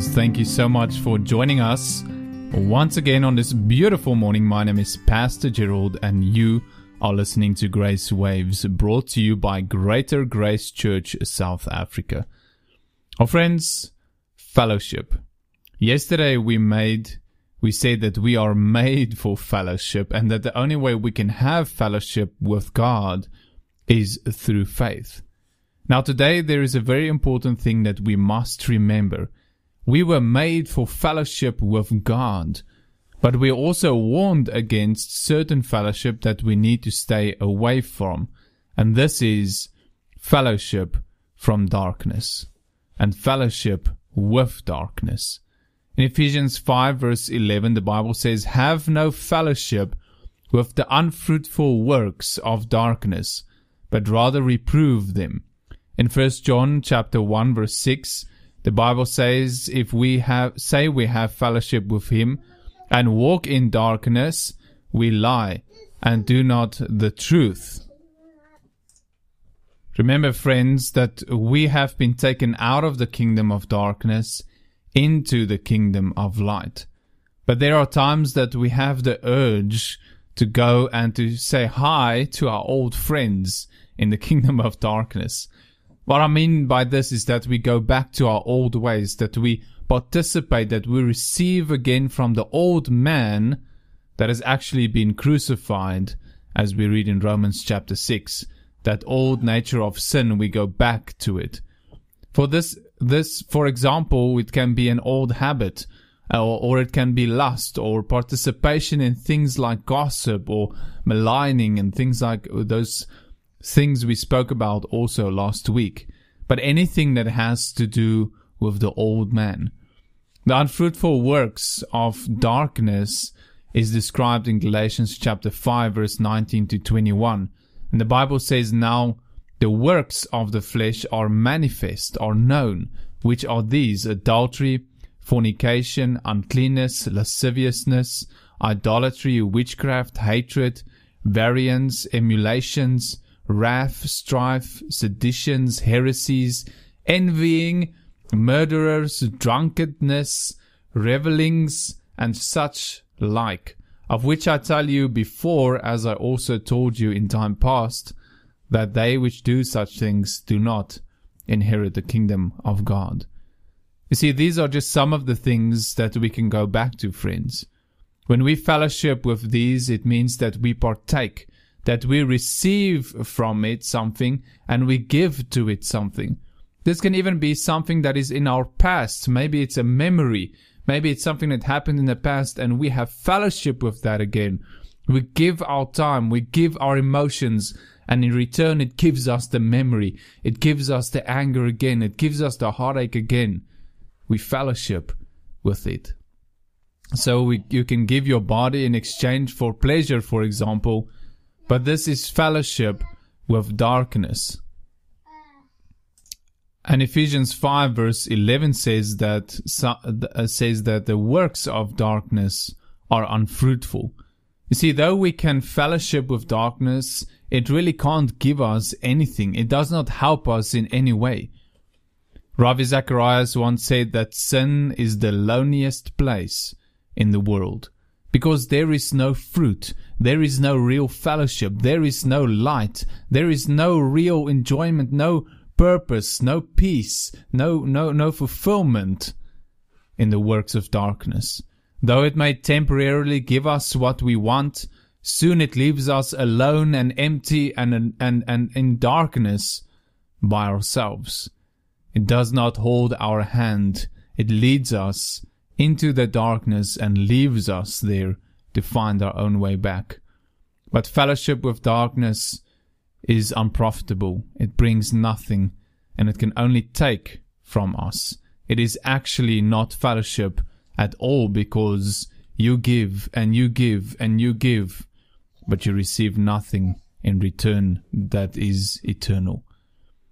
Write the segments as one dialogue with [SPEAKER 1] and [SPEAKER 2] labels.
[SPEAKER 1] Friends. Thank you so much for joining us once again on this beautiful morning. My name is Pastor Gerald, and you are listening to Grace Waves brought to you by Greater Grace Church South Africa. Our friends, fellowship. Yesterday we made we said that we are made for fellowship and that the only way we can have fellowship with God is through faith. Now today there is a very important thing that we must remember. We were made for fellowship with God, but we are also warned against certain fellowship that we need to stay away from, and this is fellowship from darkness and fellowship with darkness. In Ephesians 5 verse 11, the Bible says, Have no fellowship with the unfruitful works of darkness, but rather reprove them. In 1 John chapter 1 verse 6, the Bible says, If we have, say we have fellowship with him and walk in darkness, we lie and do not the truth. Remember, friends, that we have been taken out of the kingdom of darkness into the kingdom of light. But there are times that we have the urge to go and to say hi to our old friends in the kingdom of darkness. What I mean by this is that we go back to our old ways, that we participate, that we receive again from the old man that has actually been crucified, as we read in Romans chapter 6. That old nature of sin, we go back to it. For this this, for example, it can be an old habit, uh, or, or it can be lust, or participation in things like gossip, or maligning, and things like those things we spoke about also last week. But anything that has to do with the old man. The unfruitful works of darkness is described in Galatians chapter 5 verse 19 to 21. And the Bible says now the works of the flesh are manifest, are known, which are these adultery, fornication, uncleanness, lasciviousness, idolatry, witchcraft, hatred, variance, emulations, wrath, strife, seditions, heresies, envying, murderers, drunkenness, revelings, and such like, of which I tell you before, as I also told you in time past, that they which do such things do not inherit the kingdom of God. You see, these are just some of the things that we can go back to, friends. When we fellowship with these, it means that we partake, that we receive from it something and we give to it something. This can even be something that is in our past. Maybe it's a memory. Maybe it's something that happened in the past and we have fellowship with that again. We give our time, we give our emotions, and in return, it gives us the memory. It gives us the anger again. It gives us the heartache again. We fellowship with it. So we, you can give your body in exchange for pleasure, for example, but this is fellowship with darkness. And Ephesians 5 verse 11 says that, uh, says that the works of darkness are unfruitful. You see, though we can fellowship with darkness, it really can't give us anything. It does not help us in any way. Ravi Zacharias once said that sin is the loneliest place in the world because there is no fruit, there is no real fellowship, there is no light, there is no real enjoyment, no purpose, no peace, no, no, no fulfillment in the works of darkness. Though it may temporarily give us what we want, soon it leaves us alone and empty and, and, and in darkness by ourselves. It does not hold our hand. It leads us into the darkness and leaves us there to find our own way back. But fellowship with darkness is unprofitable. It brings nothing and it can only take from us. It is actually not fellowship at all because you give and you give and you give, but you receive nothing in return that is eternal.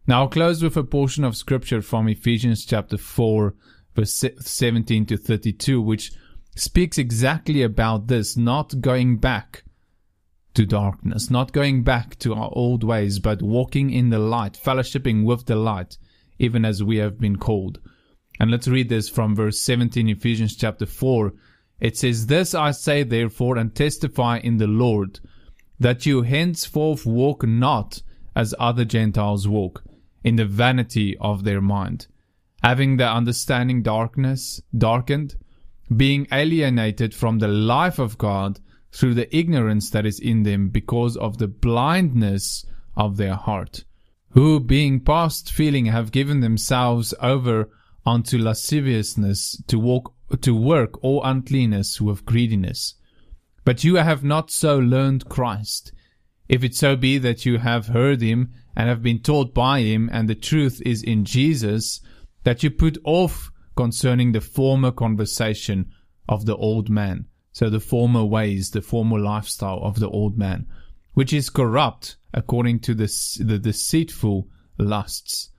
[SPEAKER 1] Now I'll close with a portion of scripture from Ephesians chapter 4 verse 17 to 32, which speaks exactly about this, not going back to darkness, not going back to our old ways, but walking in the light, fellowshipping with the light, even as we have been called. And let's read this from verse 17, Ephesians chapter 4. It says, This I say therefore and testify in the Lord, that you henceforth walk not as other Gentiles walk, in the vanity of their mind, having their understanding darkness darkened, being alienated from the life of God through the ignorance that is in them because of the blindness of their heart, who being past feeling have given themselves over unto lasciviousness to walk to work all uncleanness with greediness. But you have not so learned Christ. If it so be that you have heard him and have been taught by him, and the truth is in Jesus, that you put off concerning the former conversation of the old man, so the former ways, the former lifestyle of the old man, which is corrupt according to the, the deceitful lusts,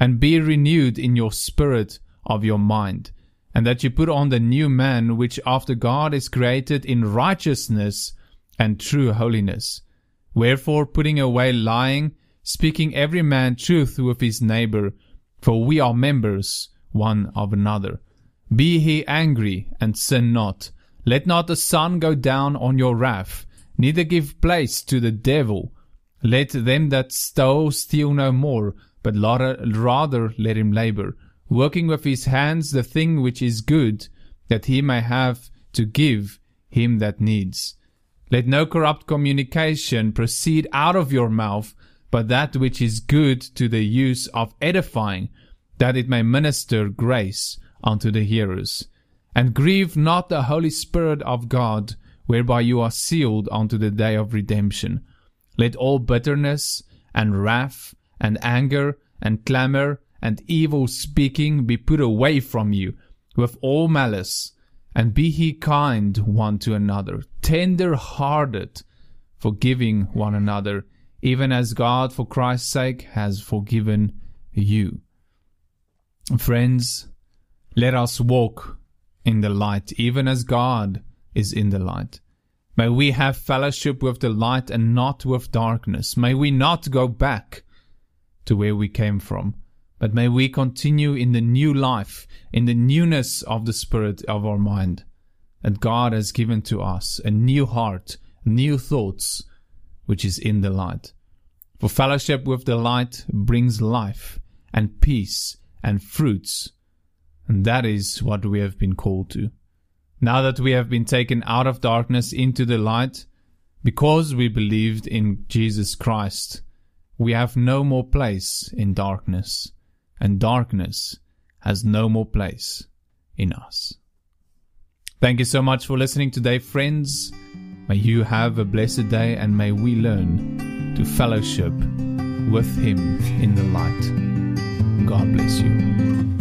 [SPEAKER 1] and be renewed in your spirit of your mind, and that you put on the new man, which after God is created in righteousness and true holiness. Wherefore, putting away lying, speaking every man truth with his neighbor, for we are members one of another. Be he angry, and sin not. Let not the sun go down on your wrath, neither give place to the devil. Let them that stole steal no more, but rather let him labor, working with his hands the thing which is good, that he may have to give him that needs. Let no corrupt communication proceed out of your mouth, but that which is good to the use of edifying, that it may minister grace unto the hearers. And grieve not the Holy Spirit of God, whereby you are sealed unto the day of redemption. Let all bitterness, and wrath, and anger, and clamor, and evil speaking be put away from you, with all malice and be he kind one to another, tender hearted, forgiving one another, even as God for Christ's sake has forgiven you. Friends, let us walk in the light, even as God is in the light. May we have fellowship with the light and not with darkness. May we not go back to where we came from but may we continue in the new life, in the newness of the spirit of our mind. That God has given to us a new heart, new thoughts, which is in the light. For fellowship with the light brings life and peace and fruits. And that is what we have been called to. Now that we have been taken out of darkness into the light, because we believed in Jesus Christ, we have no more place in darkness and darkness has no more place in us. Thank you so much for listening today, friends. May you have a blessed day and may we learn to fellowship with Him in the light. God bless you.